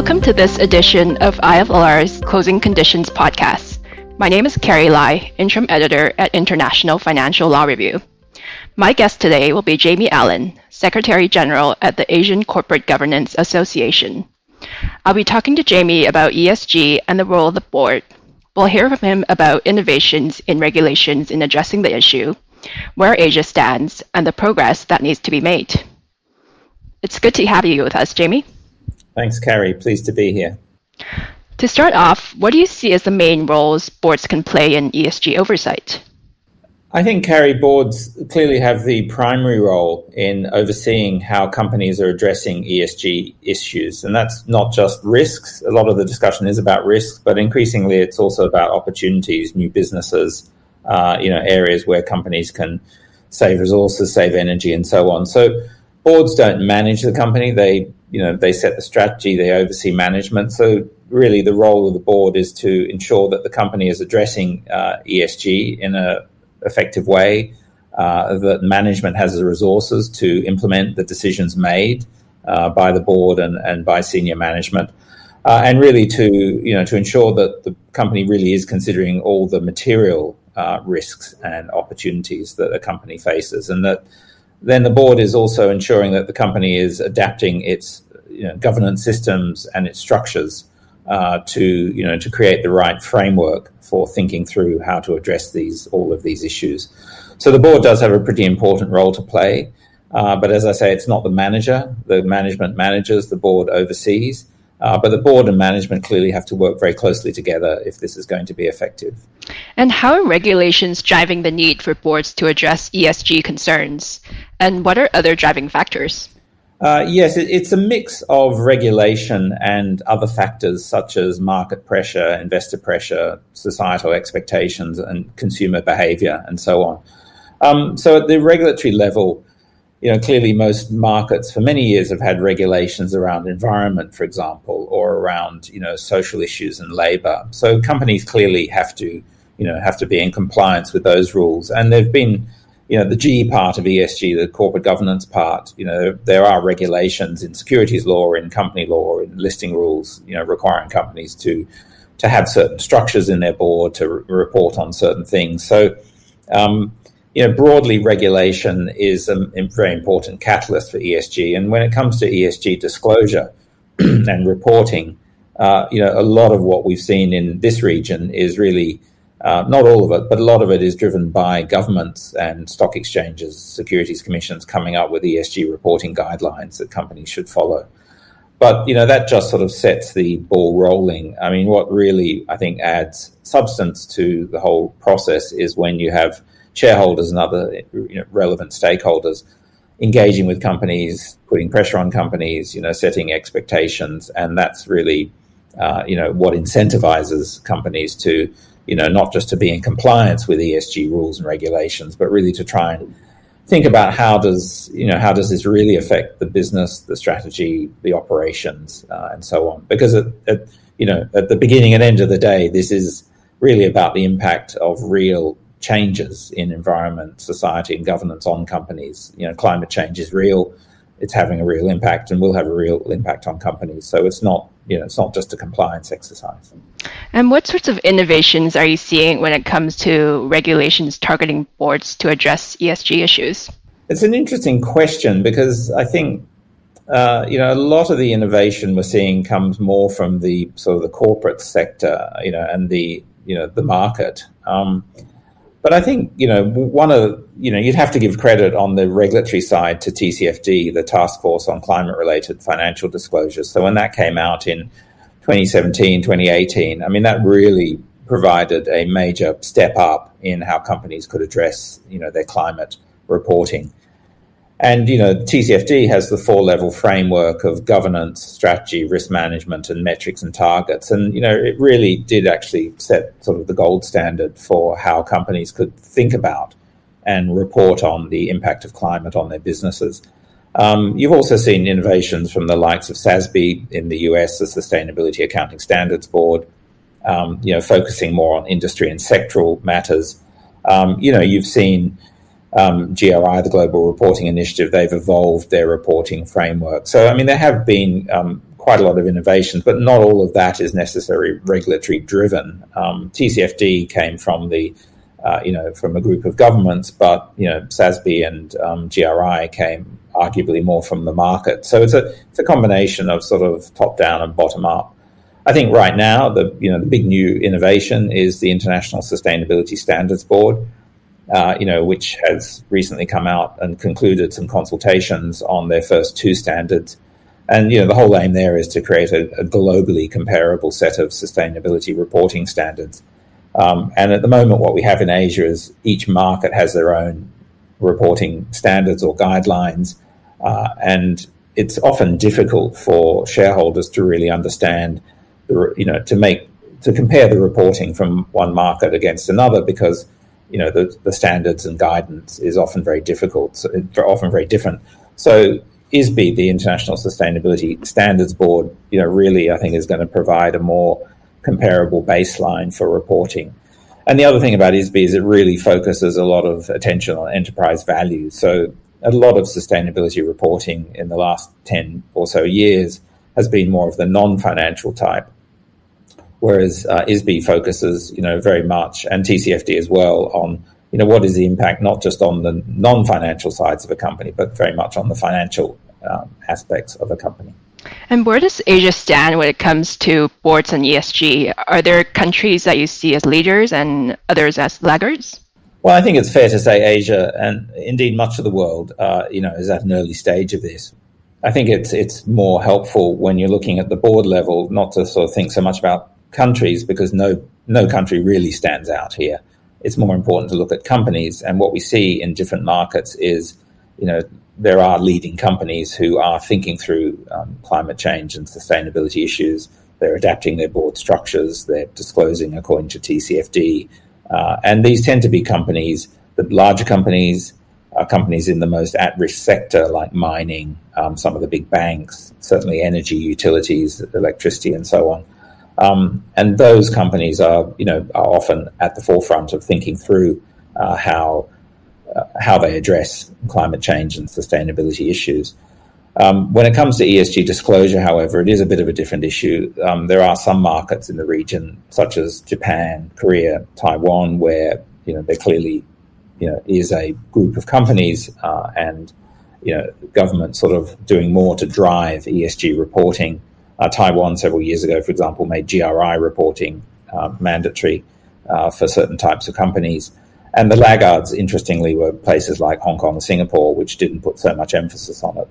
Welcome to this edition of IFLR's Closing Conditions podcast. My name is Carrie Lai, interim editor at International Financial Law Review. My guest today will be Jamie Allen, Secretary General at the Asian Corporate Governance Association. I'll be talking to Jamie about ESG and the role of the board. We'll hear from him about innovations in regulations in addressing the issue, where Asia stands, and the progress that needs to be made. It's good to have you with us, Jamie. Thanks, Carrie. Pleased to be here. To start off, what do you see as the main roles boards can play in ESG oversight? I think Carrie boards clearly have the primary role in overseeing how companies are addressing ESG issues. And that's not just risks. A lot of the discussion is about risks, but increasingly it's also about opportunities, new businesses, uh, you know, areas where companies can save resources, save energy, and so on. So boards don't manage the company. They, you know, they set the strategy, they oversee management. So really the role of the board is to ensure that the company is addressing uh, ESG in an effective way, uh, that management has the resources to implement the decisions made uh, by the board and, and by senior management. Uh, and really to you know to ensure that the company really is considering all the material uh, risks and opportunities that a company faces, and that then the board is also ensuring that the company is adapting its you know, governance systems and its structures uh, to you know to create the right framework for thinking through how to address these all of these issues. So the board does have a pretty important role to play, uh, but as I say, it's not the manager. The management manages, the board oversees. Uh, but the board and management clearly have to work very closely together if this is going to be effective. And how are regulations driving the need for boards to address ESG concerns? And what are other driving factors? Uh, yes, it, it's a mix of regulation and other factors such as market pressure, investor pressure, societal expectations, and consumer behavior, and so on. Um, so, at the regulatory level, you know, clearly most markets for many years have had regulations around environment, for example, or around you know social issues and labor. So companies clearly have to you know have to be in compliance with those rules, and there've been you know, the G part of ESG, the corporate governance part, you know, there are regulations in securities law, in company law, in listing rules, you know, requiring companies to to have certain structures in their board to re- report on certain things. So, um, you know, broadly, regulation is a, a, very important catalyst for ESG. And when it comes to ESG disclosure and reporting, uh, you know, a lot of what we've seen in this region is really uh, not all of it, but a lot of it is driven by governments and stock exchanges, securities commissions coming up with ESG reporting guidelines that companies should follow. But you know that just sort of sets the ball rolling. I mean, what really I think adds substance to the whole process is when you have shareholders and other you know, relevant stakeholders engaging with companies, putting pressure on companies, you know, setting expectations, and that's really uh, you know what incentivizes companies to you know, not just to be in compliance with ESG rules and regulations, but really to try and think about how does you know how does this really affect the business, the strategy, the operations, uh, and so on. Because at, at, you know at the beginning and end of the day, this is really about the impact of real changes in environment, society, and governance on companies. You know, climate change is real; it's having a real impact, and will have a real impact on companies. So it's not you know it's not just a compliance exercise. And what sorts of innovations are you seeing when it comes to regulations targeting boards to address ESG issues? It's an interesting question because I think uh, you know a lot of the innovation we're seeing comes more from the sort of the corporate sector, you know, and the you know the market. Um, but I think you know one of you know you'd have to give credit on the regulatory side to TCFD, the Task Force on Climate Related Financial Disclosures. So when that came out in 2017, 2018, I mean, that really provided a major step up in how companies could address, you know, their climate reporting. And, you know, TCFD has the four level framework of governance, strategy, risk management, and metrics and targets. And, you know, it really did actually set sort of the gold standard for how companies could think about and report on the impact of climate on their businesses. Um, you've also seen innovations from the likes of SASB in the US, the Sustainability Accounting Standards Board, um, you know, focusing more on industry and sectoral matters. Um, you know, you've seen um, GRI, the Global Reporting Initiative, they've evolved their reporting framework. So, I mean, there have been um, quite a lot of innovations, but not all of that is necessarily regulatory driven. Um, TCFD came from the uh, you know, from a group of governments, but you know, SASB and um, GRI came arguably more from the market. So it's a it's a combination of sort of top down and bottom up. I think right now the you know the big new innovation is the International Sustainability Standards Board, uh, you know, which has recently come out and concluded some consultations on their first two standards. And you know the whole aim there is to create a, a globally comparable set of sustainability reporting standards. Um, and at the moment, what we have in Asia is each market has their own reporting standards or guidelines, uh, and it's often difficult for shareholders to really understand, the, you know, to make to compare the reporting from one market against another because you know the, the standards and guidance is often very difficult, so often very different. So ISSB, the International Sustainability Standards Board, you know, really I think is going to provide a more comparable baseline for reporting. And the other thing about ISSB is it really focuses a lot of attention on enterprise value. So a lot of sustainability reporting in the last 10 or so years has been more of the non-financial type, whereas uh, ISSB focuses, you know, very much, and TCFD as well, on, you know, what is the impact not just on the non-financial sides of a company, but very much on the financial um, aspects of a company. And where does Asia stand when it comes to boards and ESG? Are there countries that you see as leaders and others as laggards? Well, I think it's fair to say Asia and indeed much of the world, uh, you know, is at an early stage of this. I think it's it's more helpful when you're looking at the board level, not to sort of think so much about countries because no no country really stands out here. It's more important to look at companies, and what we see in different markets is, you know, there are leading companies who are thinking through um, climate change and sustainability issues. They're adapting their board structures. They're disclosing according to TCFD. Uh, and these tend to be companies, the larger companies, companies in the most at risk sector like mining, um, some of the big banks, certainly energy, utilities, electricity, and so on. Um, and those companies are, you know, are often at the forefront of thinking through uh, how uh, how they address climate change and sustainability issues. Um, when it comes to ESG disclosure, however, it is a bit of a different issue. Um, there are some markets in the region, such as Japan, Korea, Taiwan, where you know there clearly you know is a group of companies uh, and you know government sort of doing more to drive ESG reporting. Uh, Taiwan several years ago, for example, made GRI reporting uh, mandatory uh, for certain types of companies. And the laggards, interestingly, were places like Hong Kong and Singapore, which didn't put so much emphasis on it.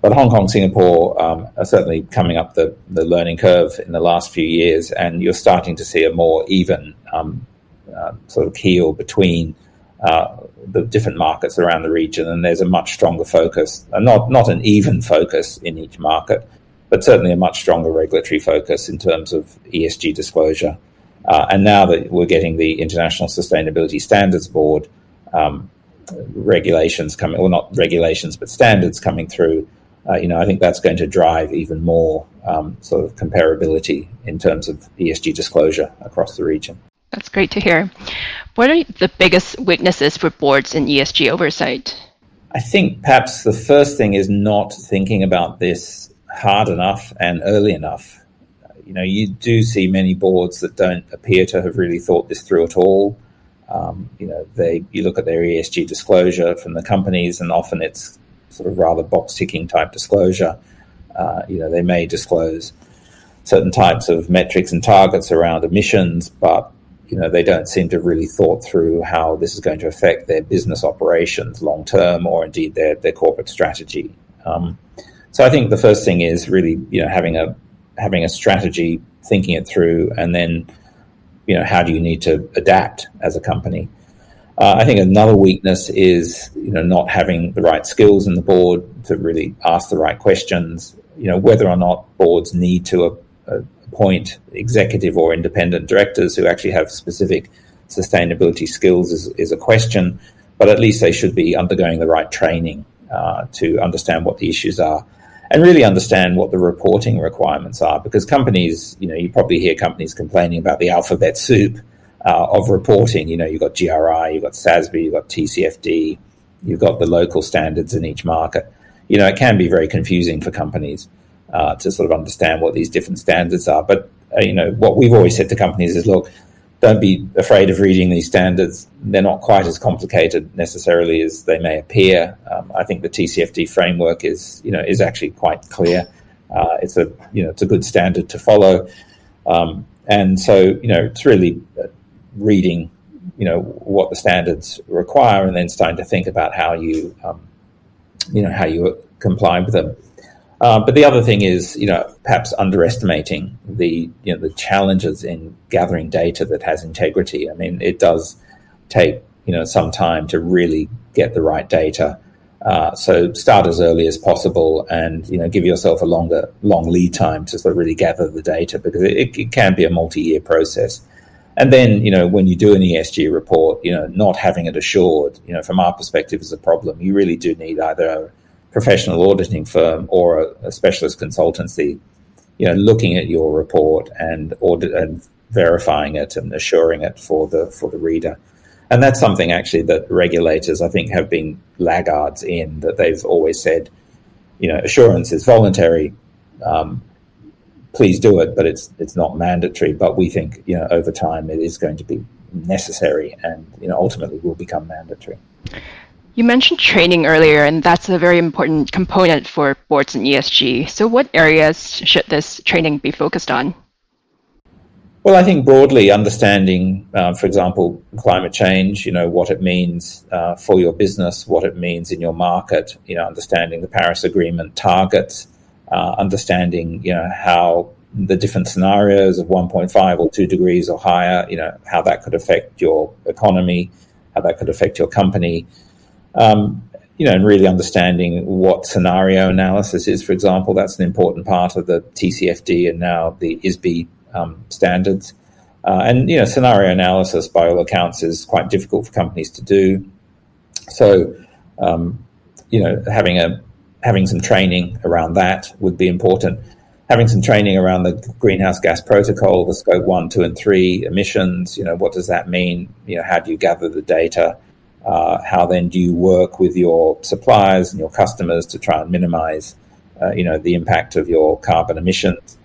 But Hong Kong, Singapore um, are certainly coming up the, the learning curve in the last few years, and you're starting to see a more even um, uh, sort of keel between uh, the different markets around the region, and there's a much stronger focus, uh, not not an even focus in each market, but certainly a much stronger regulatory focus in terms of ESG disclosure uh, and now that we're getting the International Sustainability Standards Board um, regulations coming, well, not regulations, but standards coming through, uh, you know, I think that's going to drive even more um, sort of comparability in terms of ESG disclosure across the region. That's great to hear. What are the biggest weaknesses for boards in ESG oversight? I think perhaps the first thing is not thinking about this hard enough and early enough you know, you do see many boards that don't appear to have really thought this through at all. Um, you know, they you look at their ESG disclosure from the companies, and often it's sort of rather box ticking type disclosure. Uh, you know, they may disclose certain types of metrics and targets around emissions, but you know they don't seem to have really thought through how this is going to affect their business operations long term, or indeed their their corporate strategy. Um, so I think the first thing is really you know having a having a strategy, thinking it through, and then you know how do you need to adapt as a company. Uh, I think another weakness is you know not having the right skills in the board to really ask the right questions. You know whether or not boards need to uh, appoint executive or independent directors who actually have specific sustainability skills is, is a question, but at least they should be undergoing the right training uh, to understand what the issues are and really understand what the reporting requirements are. Because companies, you know, you probably hear companies complaining about the alphabet soup uh, of reporting. You know, you've got GRI, you've got SASB, you've got TCFD, you've got the local standards in each market. You know, it can be very confusing for companies. uh, to sort of understand what these different standards are. But uh, you know, what we've always said to companies is, look, don't be afraid of reading these standards. They're not quite as complicated necessarily as they may appear. Um, I think the TCFD framework is, you know, is actually quite clear. Uh, it's a, you know, it's a good standard to follow. Um, and so, you know, it's really reading, you know, what the standards require, and then starting to think about how you, um, you know, how you comply with them. Uh, but the other thing is, you know, perhaps underestimating the you know the challenges in gathering data that has integrity. I mean, it does take you know some time to really get the right data. Uh, so start as early as possible, and you know, give yourself a longer long lead time to sort of really gather the data because it, it can be a multi-year process. And then, you know, when you do an ESG report, you know, not having it assured, you know, from our perspective is a problem. You really do need either professional auditing firm or a, a, specialist consultancy, you know, looking at your report and audit and verifying it and assuring it for the for the reader. And that's something actually that regulators, I think, have been laggards in that they've always said, you know, assurance is voluntary. Um, please do it, but it's it's not mandatory. But we think, you know, over time it is going to be necessary, and you know, ultimately will become mandatory. You mentioned training earlier, and that's a very important component for boards and ESG. So, what areas should this training be focused on? Well, I think broadly understanding, uh, for example, climate change, you know, what it means uh, for your business, what it means in your market, you know, understanding the Paris Agreement targets, uh, understanding, you know, how the different scenarios of 1.5 or 2 degrees or higher, you know, how that could affect your economy, how that could affect your company, um, you know, and really understanding what scenario analysis is, for example, that's an important part of the TCFD and now the ISSB um, standards. Uh, and you know, scenario analysis, by all accounts, is quite difficult for companies to do. So, um, you know, having a having some training around that would be important. Having some training around the greenhouse gas protocol, the scope one, two, and three emissions. You know, what does that mean? You know, how do you gather the data? Uh, how then do you work with your suppliers and your customers to try and minimize, uh, you know, the impact of your carbon emissions?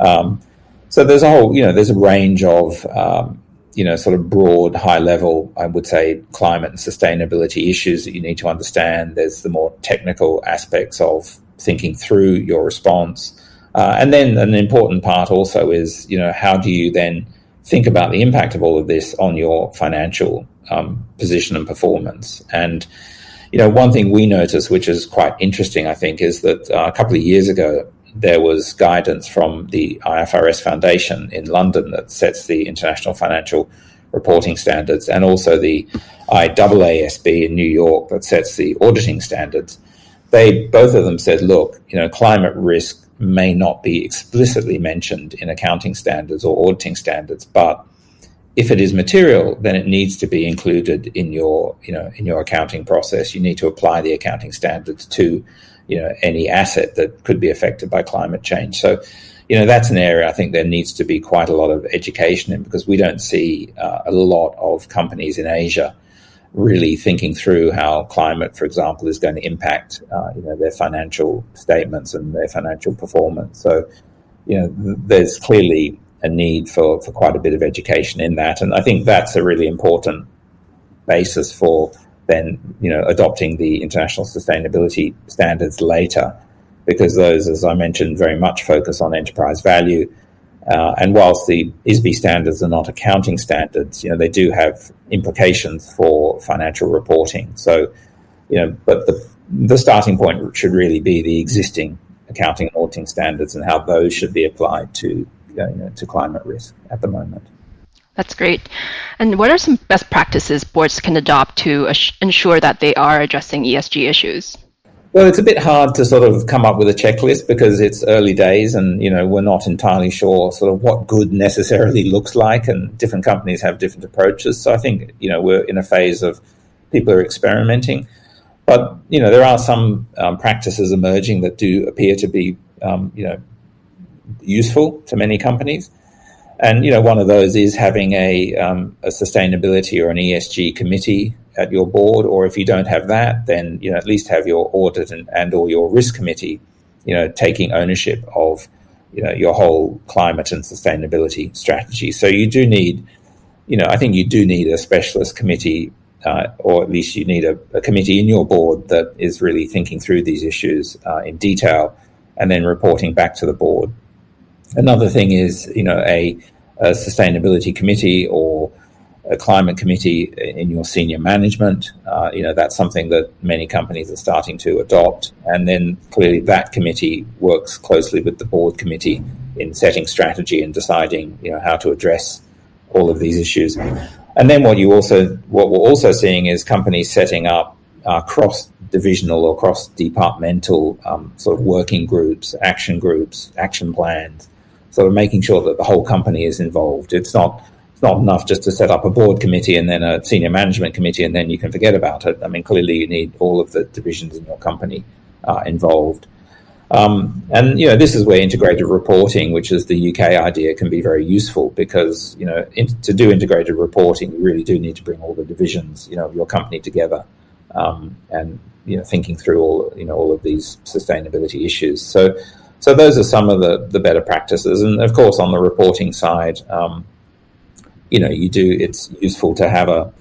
Um, so there's a whole, you know, there's a range of, um, you know, sort of broad, high level, I would say, climate and sustainability issues that you need to understand. There's the more technical aspects of thinking through your response. Uh, and then an important part also is, you know, how do you then think about the impact of all of this on your financial um, position and performance. And you know, one thing we noticed, which is quite interesting, I think, is that uh, a couple of years ago there was guidance from the IFRS Foundation in London that sets the international financial reporting standards, and also the IAASB in New York that sets the auditing standards. They both of them said, look, you know, climate risk may not be explicitly mentioned in accounting standards or auditing standards, but if it is material, then it needs to be included in your, you know, in your accounting process. You need to apply the accounting standards to, you know, any asset that could be affected by climate change. So, you know, that's an area I think there needs to be quite a lot of education in because we don't see uh, a lot of companies in Asia really thinking through how climate, for example, is going to impact, uh, you know, their financial statements and their financial performance. So, you know, there's clearly a need for, for quite a bit of education in that. And I think that's a really important basis for then, you know, adopting the international sustainability standards later, because those, as I mentioned, very much focus on enterprise value. Uh, and whilst the ISSB standards are not accounting standards, you know, they do have implications for financial reporting. So, you know, but the, the starting point should really be the existing accounting and auditing standards and how those should be applied to you know, to climate risk at the moment. That's great. And what are some best practices boards can adopt to ensure that they are addressing ESG issues? Well, it's a bit hard to sort of come up with a checklist because it's early days and, you know, we're not entirely sure sort of what good necessarily looks like and different companies have different approaches. So I think, you know, we're in a phase of people are experimenting. But, you know, there are some um, practices emerging that do appear to be, um, you know, useful to many companies. And you know, one of those is having a, um, a sustainability or an ESG committee at your board, or if you don't have that, then you know at least have your audit and, and or your risk committee you know, taking ownership of, you know, your whole climate and sustainability strategy. So you do need, you know, I think you do need a specialist committee, uh, or at least you need a, a, committee in your board that is really thinking through these issues uh, in detail and then reporting back to the board. Another thing is, you know, a, a sustainability committee or a climate committee in your senior management. Uh, you know, that's something that many companies are starting to adopt. And then clearly that committee works closely with the board committee in setting strategy and deciding, you know, how to address all of these issues. And then what you also, what we're also seeing is companies setting up uh, cross divisional or cross departmental um, sort of working groups, action groups, action plans. So making sure that the whole company is involved. It's not it's not enough just to set up a board committee and then a senior management committee and then you can forget about it. I mean, clearly you need all of the divisions in your company uh, involved. Um, and you know, this is where integrated reporting, which is the UK idea, can be very useful because you know, in, to do integrated reporting, you really do need to bring all the divisions, you know, of your company together, um, and you know, thinking through all you know all of these sustainability issues. So, so those are some of the the better practices, and of course, on the reporting side, um, you know, you do. It's useful to have a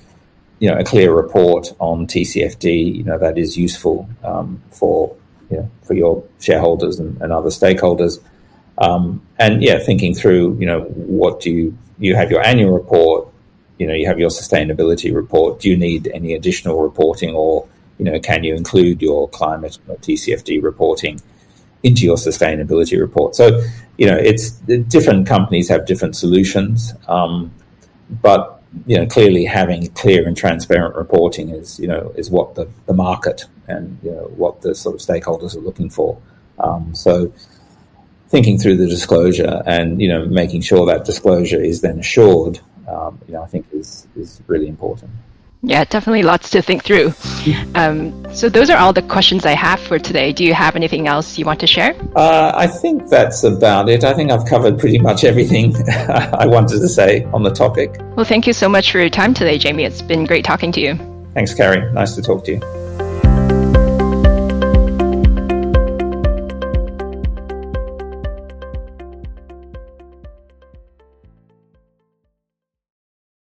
you know a clear report on TCFD. You know that is useful um, for you know, for your shareholders and, and other stakeholders. Um, and yeah, thinking through, you know, what do you you have your annual report, you know, you have your sustainability report. Do you need any additional reporting, or you know, can you include your climate or TCFD reporting into your sustainability report? So, you know, it's different companies have different solutions. Um, but you know, clearly having clear and transparent reporting is, you know, is what the, the market and you know what the sort of stakeholders are looking for. Um, so thinking through the disclosure and you know making sure that disclosure is then assured, um, you know, I think is is really important. Yeah, definitely lots to think through. Um, so, those are all the questions I have for today. Do you have anything else you want to share? Uh, I think that's about it. I think I've covered pretty much everything I wanted to say on the topic. Well, thank you so much for your time today, Jamie. It's been great talking to you. Thanks, Carrie. Nice to talk to you.